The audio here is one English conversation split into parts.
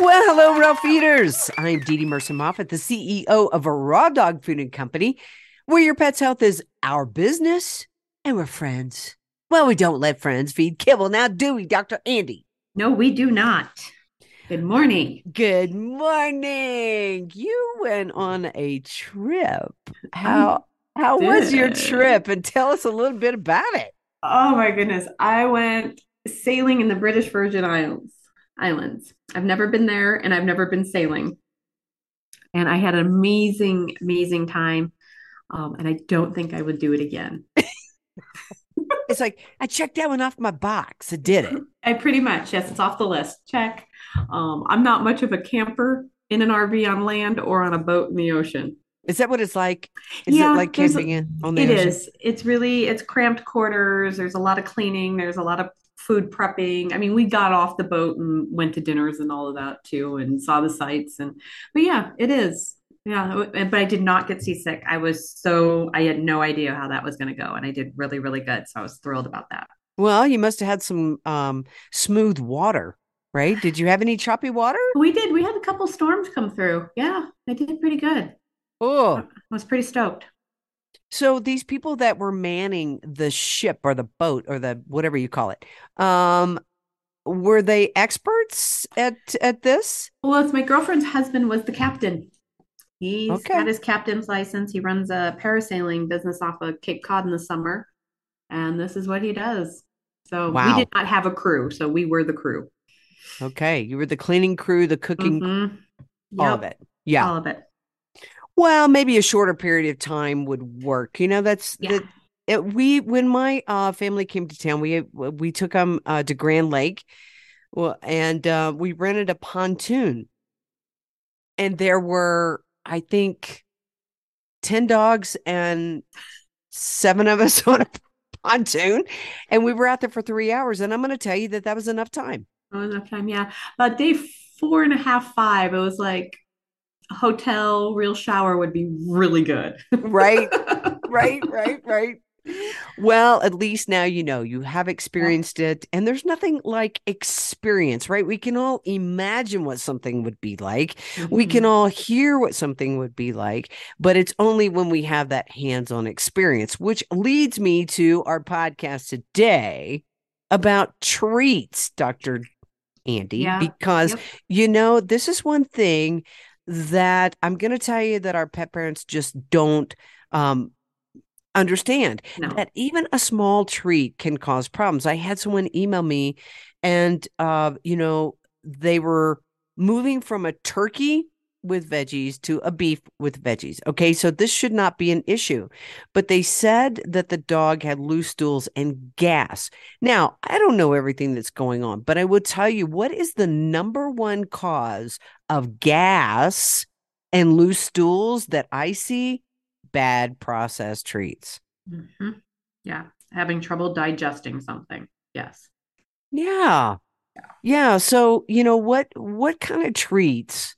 Well, hello, raw feeders. I'm DeDe Mercer Moffat, the CEO of a raw dog food and company, where your pet's health is our business and we're friends. Well, we don't let friends feed kibble now, do we, Dr. Andi? No, we do not. Good morning. Good morning. You went on a trip. How how was your trip? And tell us a little bit about it. Oh my goodness. I went sailing in the British Virgin Islands. Islands. I've never been there and I've never been sailing. And I had an amazing, amazing time. Um, and I don't think I would do it again. It's like I checked that one off my box. I did it. I pretty much, yes, it's off the list. Check. Um, I'm not much of a camper in an RV on land or on a boat in the ocean. Is that what it's like? Is Yeah, it like camping in on the It ocean? is. It's really it's cramped quarters. There's a lot of cleaning. There's a lot of food prepping. I mean, we got off the boat and went to dinners and all of that too, and saw the sights. And but yeah, it is. Yeah, but I did not get seasick. I was so I had no idea how that was going to go, and I did really, really good. So I was thrilled about that. Well, you must have had some um smooth water, right? Did you have any choppy water? We did. We had a couple storms come through. Yeah, I did pretty good. Oh, I was pretty stoked. So these people that were manning the ship or the boat or the whatever you call it, um, were they experts at at this? Well, it's my girlfriend's husband was the captain. He's Okay. got his captain's license. He runs a parasailing business off of Cape Cod in the summer, and this is what he does. So Wow. we did not have a crew, so we were the crew. Okay, you were the cleaning crew, the cooking, Mhm. all of it. Yeah. all of it. Well, maybe a shorter period of time would work. You know, that's Yeah. that. It, we when my uh, family came to town, we we took them uh, to Grand Lake, well, and uh, we rented a pontoon, and there were I think ten dogs and seven of us on a pontoon, and we were out there for three hours. And I'm going to tell you that that was enough time. Oh, enough time, yeah. But day four and a half, five, it was like hotel, real shower would be really good. Right, right, right, right. Well, at least now you know you have experienced it, and there's nothing like experience, right? We can all imagine what something would be like. We Mm-hmm. can all hear what something would be like, but it's only when we have that hands on experience, which leads me to our podcast today about treats, Dr. Andi, Yeah. because Yep. you know, this is one thing that I'm going to tell you that our pet parents just don't um, understand No. that even a small treat can cause problems. I had someone email me and, uh, you know, they were moving from a turkey with veggies to a beef with veggies. Okay. So this should not be an issue. But they said that the dog had loose stools and gas. Now, I don't know everything that's going on, but I will tell you what is the number one cause of gas and loose stools that I see? Bad processed treats. Mhm. Yeah, having trouble digesting something. Yes. Yeah. Yeah. So, you know, what what kind of treats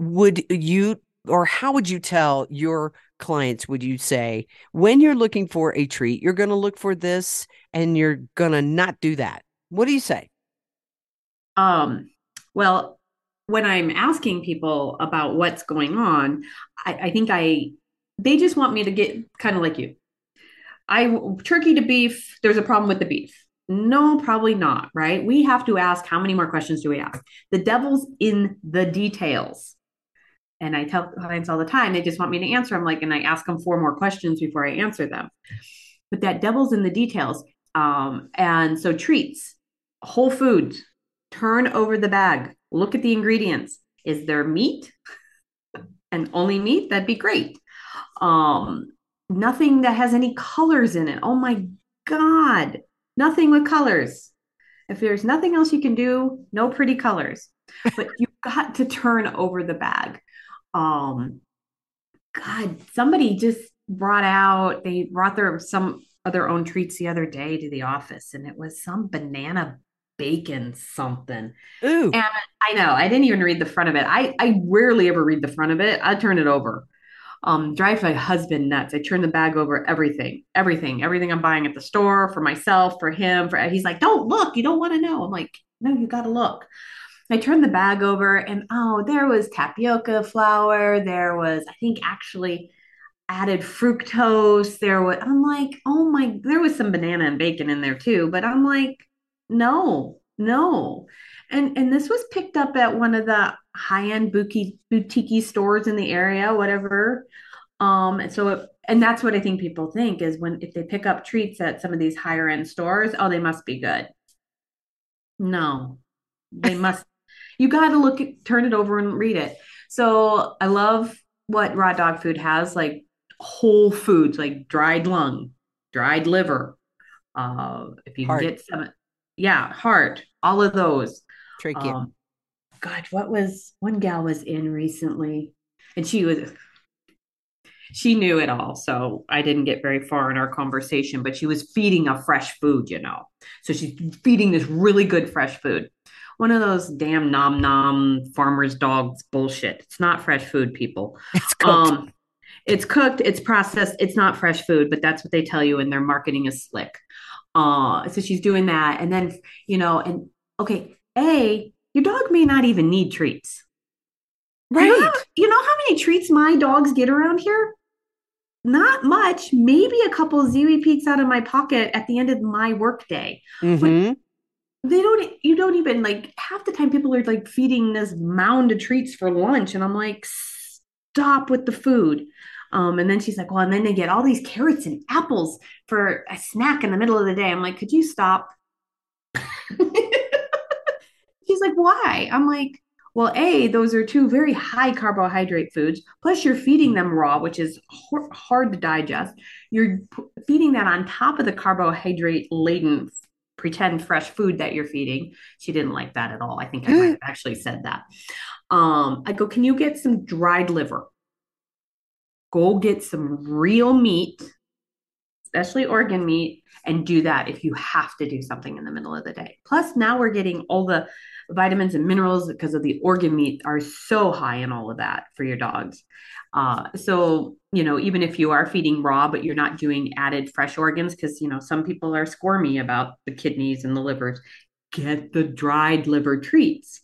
would you or how would you tell your clients would you say when you're looking for a treat, you're going to look for this and you're going to not do that? What do you say? Um, well, when I'm asking people about what's going on, I, I think I they just want me to get kind of like you. I turkey to beef, there's a problem with the beef. No, probably not, right? We have to ask how many more questions do we ask? The devil's in the details. And I tell clients all the time, they just want me to answer. I'm like, and I ask them four more questions before I answer them. But that devil's in the details. Um, and so treats, whole foods, turn over the bag, look at the ingredients. Is there meat? and only meat? That'd be great. Um, nothing that has any colors in it. Oh my God, nothing with colors. If there's nothing else you can do, no pretty colors, but you've got to turn over the bag. Um, God, somebody just brought out, they brought their some of their own treats the other day to the office, and it was some banana bacon something. Ooh. And I know I didn't even read the front of it. I I rarely ever read the front of it. I turn it over. Um, drive my husband nuts. I turn the bag over everything, everything, everything I'm buying at the store for myself, for him. For he's like, don't look. You don't want to know. I'm like, no, you got to look. I turned the bag over, and oh, there was tapioca flour. There was, I think, actually added fructose. There was, I'm like, oh my, there was some banana and bacon in there too. But I'm like, no, no. And and this was picked up at one of the high-end boutique boutique stores in the area, whatever. Um, and so it, and that's what I think people think is when if they pick up treats at some of these higher end stores, oh, they must be good. No, they must. You got to look at, turn it over and read it. So I love what raw dog food has, like whole foods, like dried lung, dried liver. Uh, if you Heart. can get some, yeah, heart, all of those. Trachea. Um, God, what was one gal was in recently, and she was she knew it all. So I didn't get very far in our conversation, but she was feeding a fresh food, you know. So she's feeding this really good fresh food. One of those damn nom nom farmers dogs bullshit. It's not fresh food, people. it's cooked. Um, it's cooked, it's processed, it's not fresh food, but that's what they tell you, and their marketing is slick. Uh, so she's doing that, and then you know, and okay, a your dog may not even need treats. right. You know, how, you know how many treats my dogs get around here? Not much. Maybe a couple Zooey peeks out of my pocket at the end of my workday. Mhm. They don't. You don't even like half the time. People are like feeding this mound of treats for lunch, and I'm like, stop with the food. Um, and then she's like, well, and then they get all these carrots and apples for a snack in the middle of the day. I'm like, could you stop? she's like, why? I'm like, well, A, those are two very high carbohydrate foods. Plus, you're feeding them raw, which is hard to digest. You're p- feeding that on top of the carbohydrate laden pretend fresh food that you're feeding. She didn't like that at all. I think I might have actually said that. Um, I go, can you get some dried liver? Go get some real meat, especially organ meat, and do that if you have to do something in the middle of the day. Plus, now we're getting all the vitamins and minerals because of the organ meat are so high in all of that for your dogs. Uh, so, you know, even if you are feeding raw, but you're not doing added fresh organs, because, you know, some people are squirmy about the kidneys and the livers, get the dried liver treats.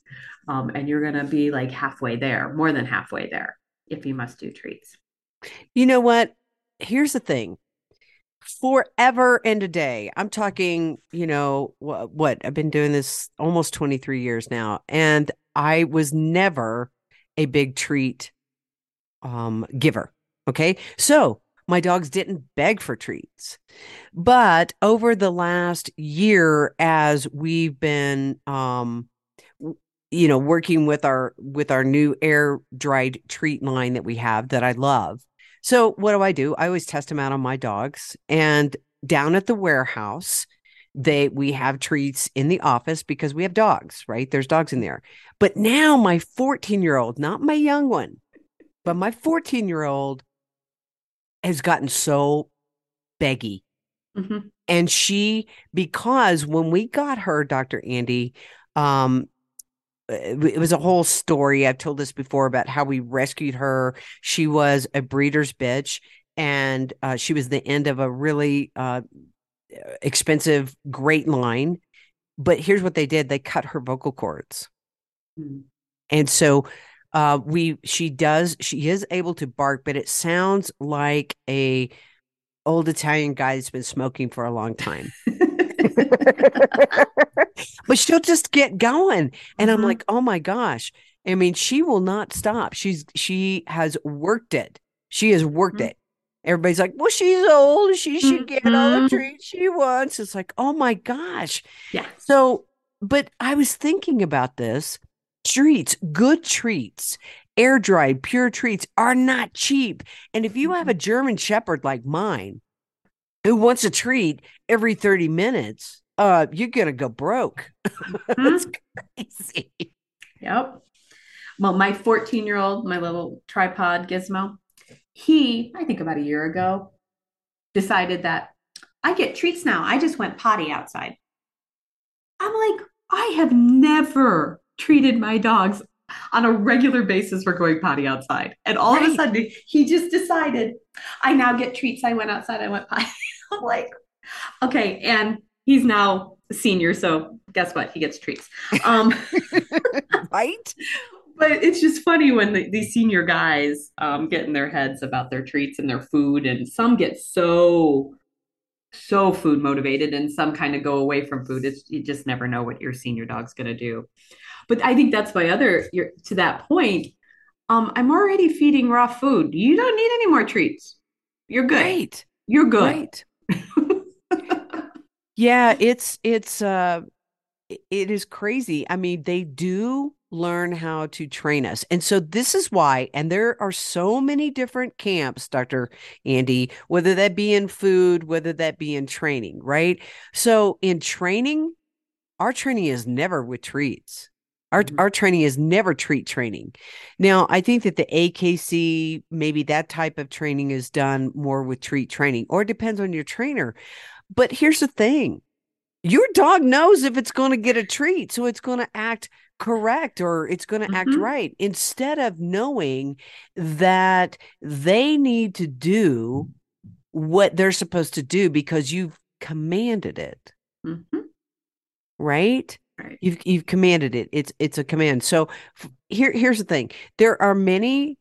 Um, and you're going to be like halfway there, more than halfway there, if you must do treats. You know what? Here's the thing. Forever and a day. I'm talking, you know, what, what I've been doing this almost 23 years now and I was never a big treat um giver. Okay? So, my dogs didn't beg for treats. But over the last year as we've been um you know working with our with our new air dried treat line that we have that I love so what do I do? I always test them out on my dogs and down at the warehouse they we have treats in the office because we have dogs, right? There's dogs in there. But now my 14-year-old, not my young one, but my 14-year-old has gotten so beggy. Mhm. And she because when we got her Dr. Andi um it it was a whole story. I've told this before about how we rescued her. She was a breeder's bitch, and uh, she was the end of a really uh, expensive, great line. But here's what they did: they cut her vocal cords, Mm. and so uh, we she does she is able to bark, but it sounds like a old Italian guy that's been smoking for a long time. but she'll just get going. And i'm Mhm. like oh my gosh. I mean she will not stop. She's she has worked it. She has worked Mhm. it. Everybody's like well she's old. She should get all the Mhm. treats she wants. It's like oh my gosh. Yeah. so but i was thinking about this. Treats good treats air dried pure treats are not cheap. And if you have a german shepherd like mine who wants a treat every 30 minutes uh, you're gonna go broke. Hmm? It's crazy. Yep. Well, my 14 year old, my little tripod gizmo, he, I think about a year ago, decided that I get treats now. I just went potty outside. I'm like, I have never treated my dogs on a regular basis for going potty outside. And all of a sudden, he just decided, I now get treats. I went outside, I went potty. I'm like, okay. And he's now a senior. So guess what? He gets treats. Um, right? but it's just funny when the, these senior guys um, get in their heads about their treats and their food, and some get so so food motivated, and some kind of go away from food. It's you just never know what your senior dog's going to do. But I think that's my other. You're, to that point, um, I'm already feeding raw food. You don't need any more treats. You're good. Right. You're good. Right. Yeah, it's it's uh it is crazy. I mean, they do learn how to train us. And so this is why, and there are so many different camps, Dr. Andi, whether that be in food, whether that be in training, right? So in training, our training is never with treats. Our, Mhm. our training is never treat training. Now, I think that the AKC, maybe that type of training is done more with treat training, or it depends on your trainer. But here's the thing your dog knows if it's going to get a treat, so it's going to act correct or it's going to act Mhm. right instead of knowing that they need to do what they're supposed to do because you've commanded it, Mhm. right? Right. You've you've commanded it. It's it's a command. So here here's the thing. There are many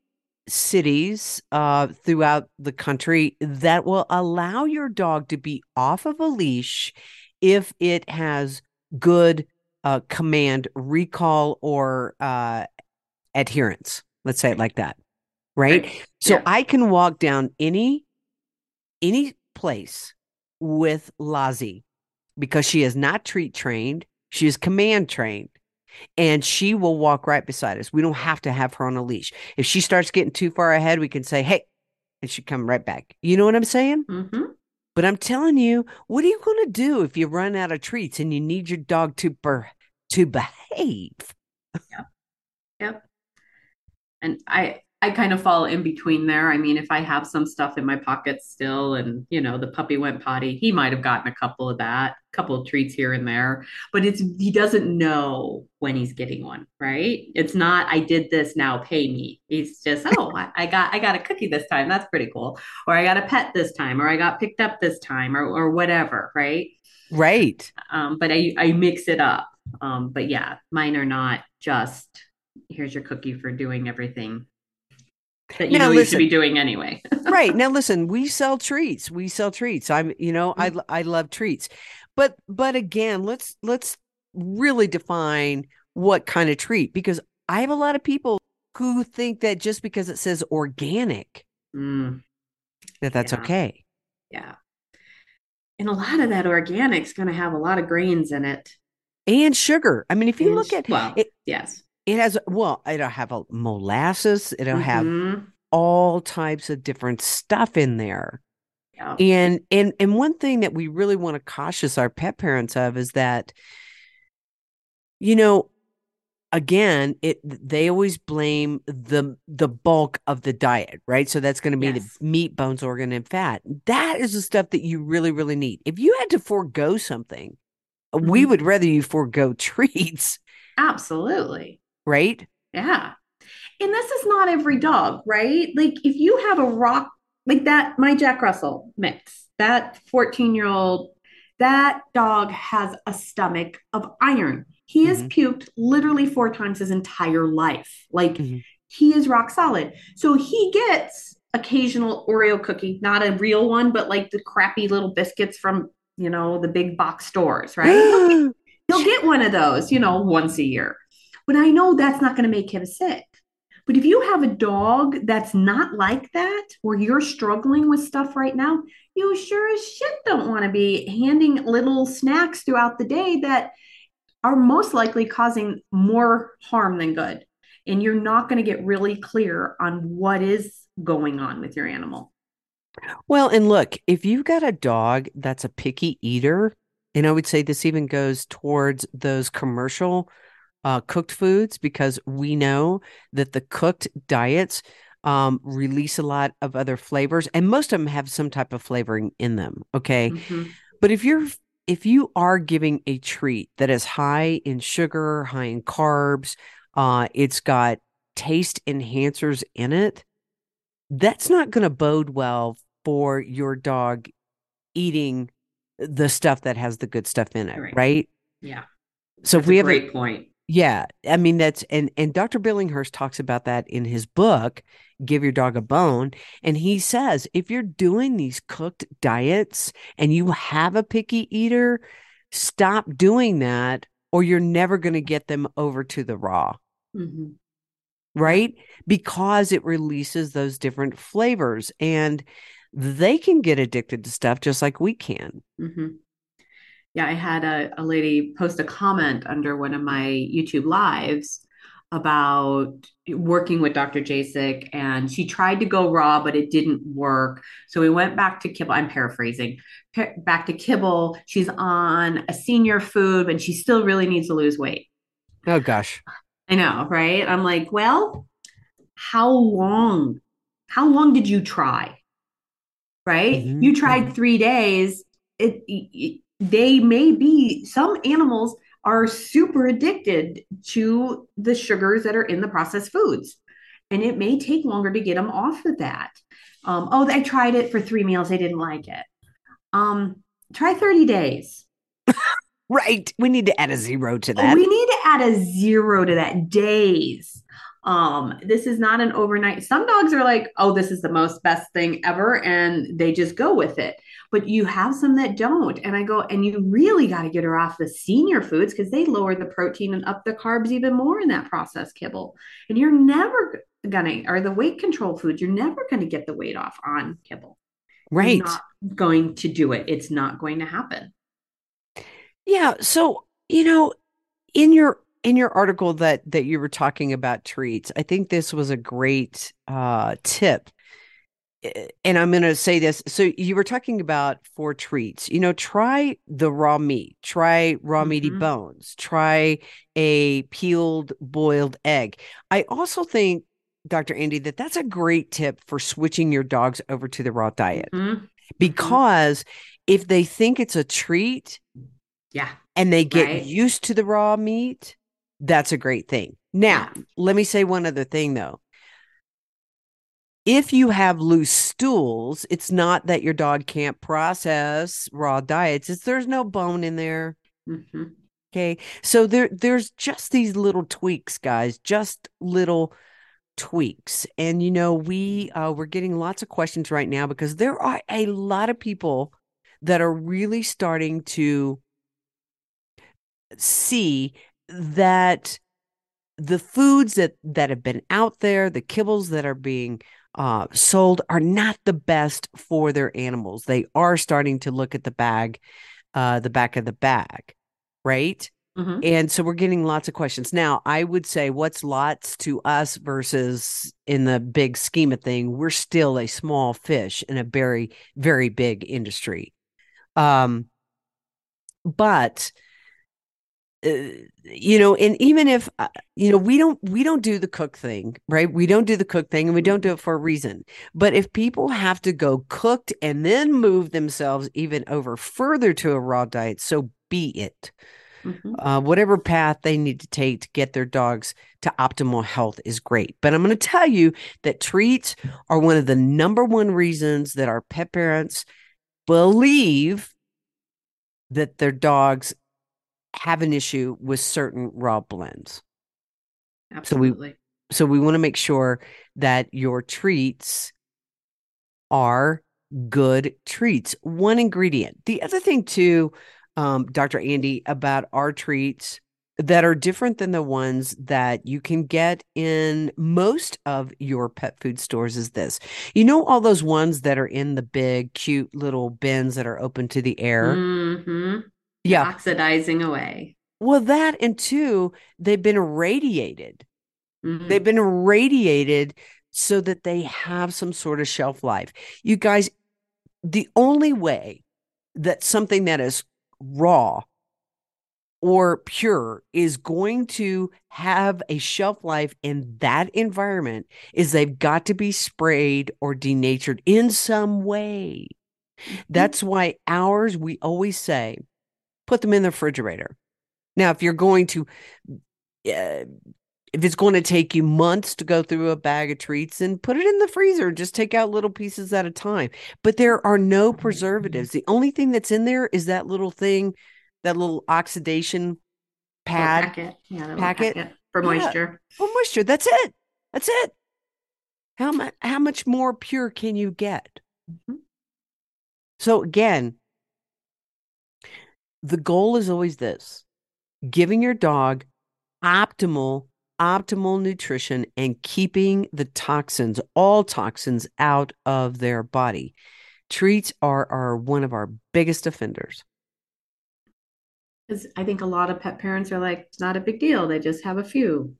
cities uh throughout the country that will allow your dog to be off of a leash if it has good uh command recall or uh adherence. Let's say it like that. Right? Right. So Yeah. I can walk down any any place with Lazi because she is not treat trained. She is command trained. And she will walk right beside us. We don't have to have her on a leash. If she starts getting too far ahead, we can say, hey, and she come right back. You know what I'm saying? Mhm. But I'm telling you, what are you going to do if you run out of treats and you need your dog to per- to behave? Yep. Yep. And I I kind of fall in between there. I mean, if I have some stuff in my pocket still and, you know, the puppy went potty, he might have gotten a couple of that, a couple of treats here and there, but it's he doesn't know when he's getting one, right? It's not I did this, now pay me. He's just, oh, I, I got I got a cookie this time. That's pretty cool. Or I got a pet this time, or I got picked up this time, or or whatever, right? Right. um, but I, I mix it up. Um, but yeah, mine are not just here's your cookie for doing everything that you Now, know you should listen. be doing anyway. right now listen we sell treats we sell treats i'm you know i Mm. i love treats but but again let's let's really define what kind of treat because i have a lot of people who think that just because it says organic Mm, that that's Yeah. okay yeah. And a lot of that organic's going to have a lot of grains in it. and sugar i mean if you And look at well, it yes. It has well it'll have a molasses it'll have Mhm. all types of different stuff in there Yeah. And and and one thing that we really want to cautious our pet parents of is that you know again it they always blame the the bulk of the diet right so that's going to be Yes. the meat bones organ and fat that is the stuff that you really really need if you had to forego something we Mhm. would rather you forego treats Absolutely. Right Yeah. And this is not every dog, right? Like if you have a rock like that, my Jack Russell mix, that 14 year old, that dog has a stomach of iron. He has Mhm. puked literally four times his entire life. Like Mhm. he is rock solid. So he gets occasional Oreo cookie, not a real one, but like the crappy little biscuits from, you know, the big box stores, right? He'll get- He'll get one of those, you know, once a year. But I know that's not going to make him sick. But if you have a dog that's not like that, or you're struggling with stuff right now, you sure as shit don't want to be handing little snacks throughout the day that are most likely causing more harm than good. And you're not going to get really clear on what is going on with your animal. Well, and look, if you've got a dog that's a picky eater, And I would say this even goes towards those commercial uh, cooked foods because we know that the cooked diets um, release a lot of other flavors, and most of them have some type of flavoring in them. Okay. Mhm. But if you're if you are giving a treat that is high in sugar, high in carbs, uh, it's got taste enhancers in it, that's not going to bode well for your dog eating the stuff that has the good stuff in it, Right. right? Yeah. So if we a have a- great point. Yeah, I mean that's and and Dr. Billinghurst talks about that in his book, Give Your Dog a Bone, and he says if you're doing these cooked diets and you have a picky eater, stop doing that or you're never going to get them over to the raw, Mhm. right? Because it releases those different flavors and they can get addicted to stuff just like we can. hmm Yeah, I had a, a lady post a comment under one of my YouTube lives about working with Dr. Jasek, and she tried to go raw, but it didn't work. So we went back to kibble. I'm paraphrasing. Pa- back to kibble. She's on a senior food, and she still really needs to lose weight. Oh gosh. I know, right? I'm like, well, how long? How long did you try? Right? Mhm, You tried three days. It, it they may be some animals are super addicted to the sugars that are in the processed foods, and it may take longer to get them off of that. Um, oh, I tried it for three meals. I didn't like it. Um, try 30 days. Right. We need to add a zero to that. We need to add a zero to that days. Um, this is not an overnight. Some dogs are like, oh, this is the most best thing ever, and they just go with it. But you have some that don't. And I go, and you really got to get her off the senior foods because they lower the protein and up the carbs even more in that processed kibble. And you're never gonna, or the weight control foods, you're never gonna get the weight off on kibble. You're right. not going to do it. It's not going to happen. Yeah, so you know, in your in your article that that you were talking about treats, I think this was a great uh tip. Eh, And I'm going to say this. So you were talking about for treats. You know, try the raw meat. Try raw meaty Mhm. bones. Try a peeled boiled egg. I also think Dr. Andi that that's a great tip for switching your dogs over to the raw diet Mhm. because if they think it's a treat, Yeah. and they get Right. used to the raw meat, that's a great thing. Now, let me say one other thing though. If you have loose stools, it's not that your dog can't process raw diets, it's there's no bone in there. Mhm. Okay. So there there's just these little tweaks, guys, just little tweaks. And you know, we uh we're getting lots of questions right now because there are a lot of people that are really starting to see that the foods that that have been out there, the kibbles that are being uh, sold, are not the best for their animals. They are starting to look at the bag, uh, the back of the bag, right? Mhm. And so we're getting lots of questions. Now, I would say what's lots to us versus in the big scheme of thing, we're still a small fish in a very, very big industry. Um, but you know, and even if uh, you know, we don't we don't do the cook thing, right? We don't do the cook thing, and we don't do it for a reason. But if people have to go cooked and then move themselves even over further to a raw diet, so be it Mhm. uh, whatever path they need to take to get their dogs to optimal health is great. But I'm going to tell you that treats are one of the number one reasons that our pet parents believe that their dogs have an issue with certain raw blends. So we- Absolutely. So we want to make sure that your treats are good treats. One ingredient. The other thing too, um, Dr. Andi, about our treats that are different than the ones that you can get in most of your pet food stores is this. You know all those ones that are in the big cute little bins that are open to the air? Mhm. Yeah. Oxidizing away. Well, that and two, they've been irradiated. Mhm. They've been irradiated so that they have some sort of shelf life. You guys, the only way that something that is raw or pure is going to have a shelf life in that environment is they've got to be sprayed or denatured in some way. Mm-hmm. That's why ours, we always say, put them in the refrigerator. Now, if you're going to, uh, if it's going to take you months to go through a bag of treats, then put it in the freezer. Just take out little pieces at a time. But there are no preservatives. The only thing that's in there is that little thing that little oxidation pad packet. Yeah, packet. packet for moisture. Yeah, for moisture. That's it. That's it. How much how much more pure can you get? Mm-hmm. So again, the goal is always this giving your dog optimal optimal nutrition and keeping the toxins all toxins out of their body treats are are one of our biggest offenders I think a lot of pet parents are like, it's not a big deal. They just have a few.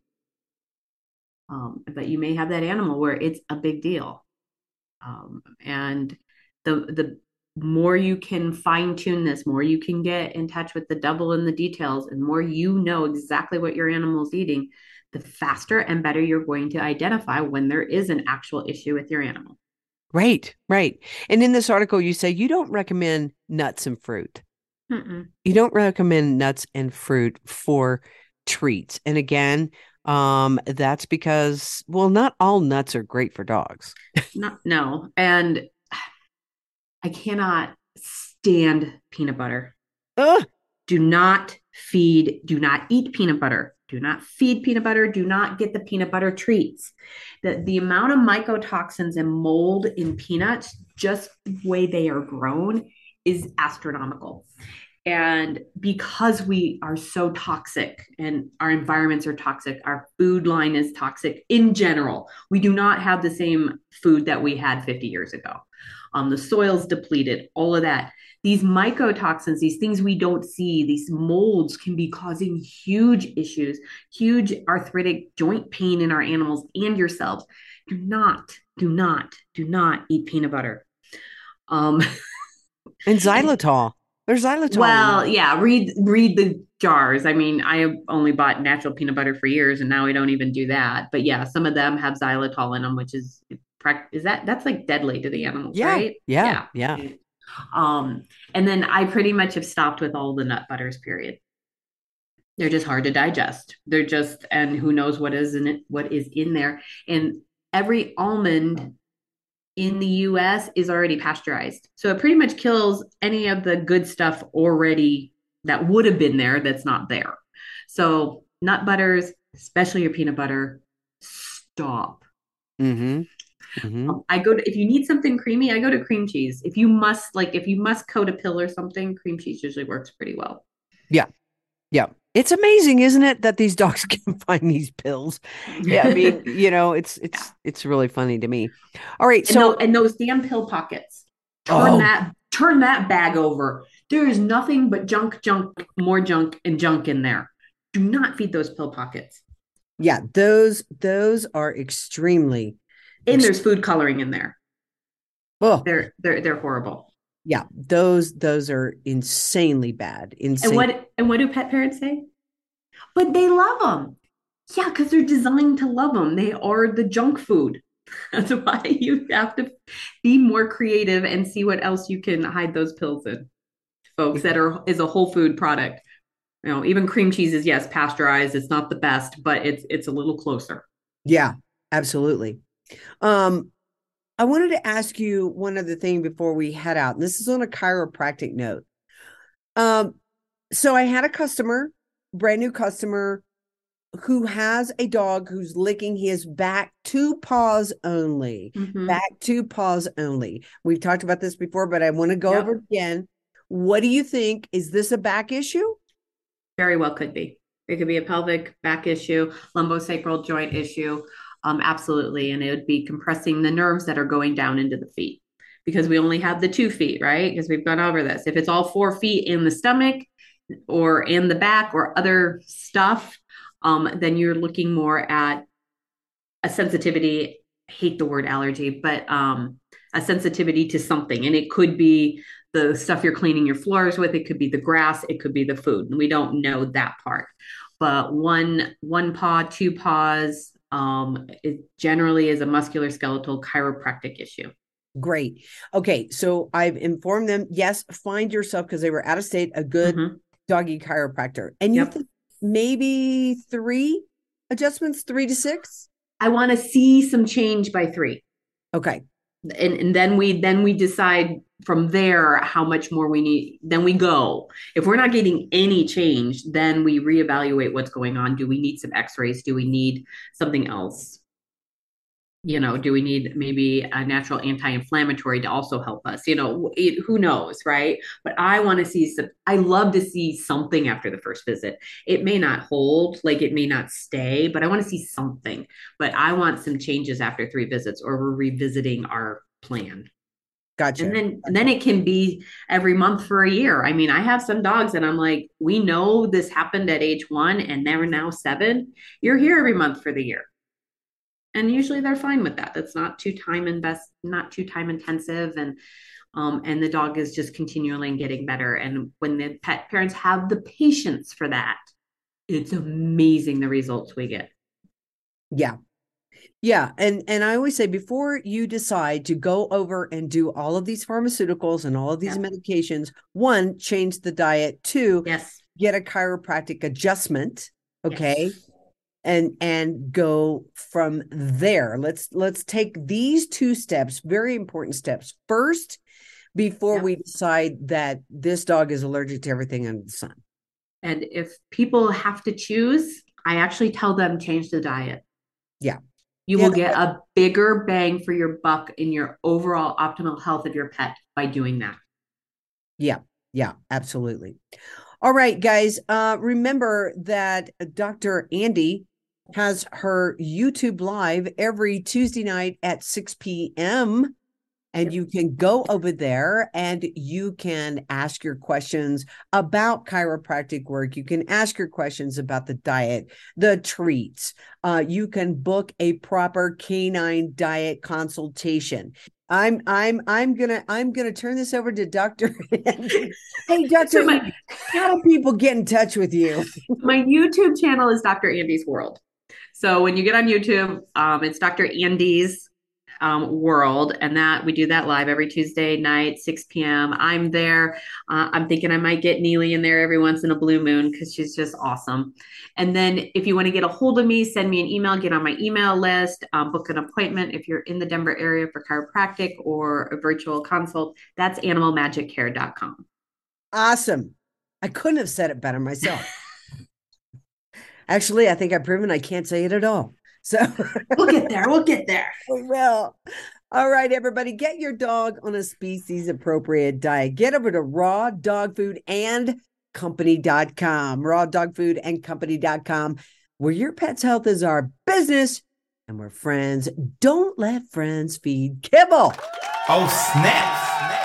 Um, but you may have that animal where it's a big deal. Um, and the the more you can fine tune this, more you can get in touch with the devil in the details, and more you know exactly what your animal's eating, the faster and better you're going to identify when there is an actual issue with your animal. Right, right. And in this article, you say you don't recommend nuts and fruit. Mm-mm. You don't recommend nuts and fruit for treats. And again, um, that's because, well, not all nuts are great for dogs. Not, no. And I cannot stand peanut butter. Ugh. Do not feed, do not eat peanut butter. Do not feed peanut butter. Do not get the peanut butter treats. The, the amount of mycotoxins and mold in peanuts, just the way they are grown, is astronomical. And because we are so toxic and our environments are toxic, our food line is toxic in general. We do not have the same food that we had 50 years ago. Um, the soil's depleted, all of that. These mycotoxins, these things we don't see, these molds can be causing huge issues, huge arthritic joint pain in our animals and yourselves. Do not, do not, do not eat peanut butter. Um, and xylitol. There's xylitol. Well, yeah, read read the jars. I mean, I have only bought natural peanut butter for years, and now I don't even do that. But yeah, some of them have xylitol in them, which is is that that's like deadly to the animals, yeah, right? Yeah, yeah, yeah. Um, and then I pretty much have stopped with all the nut butters. Period. They're just hard to digest. They're just, and who knows what is in it, what is in there. And every almond in the US is already pasteurized. So it pretty much kills any of the good stuff already that would have been there that's not there. So nut butters, especially your peanut butter, stop. Mm-hmm. Mm-hmm. Um, I go to if you need something creamy, I go to cream cheese. If you must like if you must coat a pill or something, cream cheese usually works pretty well. Yeah. Yeah. It's amazing, isn't it, that these dogs can find these pills? Yeah, I mean, you know, it's it's yeah. it's really funny to me. All right, so and, and those damn pill pockets. Turn oh. that turn that bag over. There is nothing but junk, junk, more junk, and junk in there. Do not feed those pill pockets. Yeah, those those are extremely. And there's food coloring in there. Oh, they're they're they're horrible. Yeah those those are insanely bad insane. and what and what do pet parents say? But they love them yeah because they're designed to love them they are the junk food. That's why you have to be more creative and see what else you can hide those pills in folks that are is a whole food product. You know even cream cheese is yes pasteurized it's not the best but it's it's a little closer. Yeah absolutely um I wanted to ask you one other thing before we head out. This is on a chiropractic note. Um, so I had a customer, brand new customer, who has a dog who's licking his back two paws only. Mm-hmm. Back two paws only. We've talked about this before, but I want to go yep. over it again. What do you think? Is this a back issue? Very well could be. It could be a pelvic back issue, lumbosacral joint issue. Um, absolutely. And it would be compressing the nerves that are going down into the feet because we only have the two feet, right? Because we've gone over this. If it's all four feet in the stomach or in the back or other stuff, um, then you're looking more at a sensitivity. I hate the word allergy, but um, a sensitivity to something. And it could be the stuff you're cleaning your floors with. It could be the grass. It could be the food. And we don't know that part. But one one paw, two paws, um, it generally is a musculoskeletal chiropractic issue. Great. Okay, so I've informed them. Yes, find yourself because they were out of state a good Mhm. doggy chiropractor, and you Yep. think maybe three adjustments, three to six. I want to see some change by three. Okay, and, and then we then we decide from there how much more we need then we go. If we're not getting any change then we reevaluate what's going on. Do we need some x-rays? Do we need something else? You know do we need maybe a natural anti-inflammatory to also help us? You know it, who knows right? But i want to see some i love to see something after the first visit. It may not hold like it may not stay but i want to see something. But i want some changes after three visits or we're revisiting our plan gotcha. and then and then it can be every month for a year. I mean i have some dogs and i'm like we know this happened at age one and they're now seven. You're here every month for the year. And usually they're fine with that. That's not too time invest not too time intensive. And um, and the dog is just continually getting better. And when the pet parents have the patience for that it's amazing the results we get. Yeah. Yeah, and and I always say before you decide to go over and do all of these pharmaceuticals and all of these Yeah. medications, one, change the diet, two, yes get a chiropractic adjustment, okay? Yes. And and go from there. Let's let's take these two steps, very important steps. First, before Yeah. we decide that this dog is allergic to everything under the sun. And if people have to choose, I actually tell them change the diet. Yeah. You Yeah, will get a bigger bang for your buck in your overall optimal health of your pet by doing that. Yeah, yeah, absolutely. All right, guys. Uh, remember that Dr. Andi has her YouTube live every Tuesday night at 6 p.m. And you can go over there and you can ask your questions about chiropractic work. You can ask your questions about the diet, the treats. Uh, you can book a proper canine diet consultation. I'm I'm I'm gonna I'm gonna turn this over to Dr. Andi. Hey, Dr. So my- how do people get in touch with you? My YouTube channel is Dr. Andi's World. So when you get on YouTube, um, it's Dr. Andi's um, World, and that we do that live every Tuesday night, 6 p.m. I'm there. Uh, I'm thinking I might get Neely in there every once in a blue moon because she's just awesome. And then if you want to get a hold of me, send me an email, get on my email list, um, book an appointment if you're in the Denver area for chiropractic or a virtual consult. That's animalmagiccare.com. Awesome. I couldn't have said it better myself. Actually, I think I've proven I can't say it at all. So We'll get there. We'll get there. we will. All right, everybody, get your dog on a species appropriate diet. Get over to raw dog food and company.com, raw dog food and company.com, where your pet's health is our business and we're friends. Don't let friends feed kibble. Oh, snap.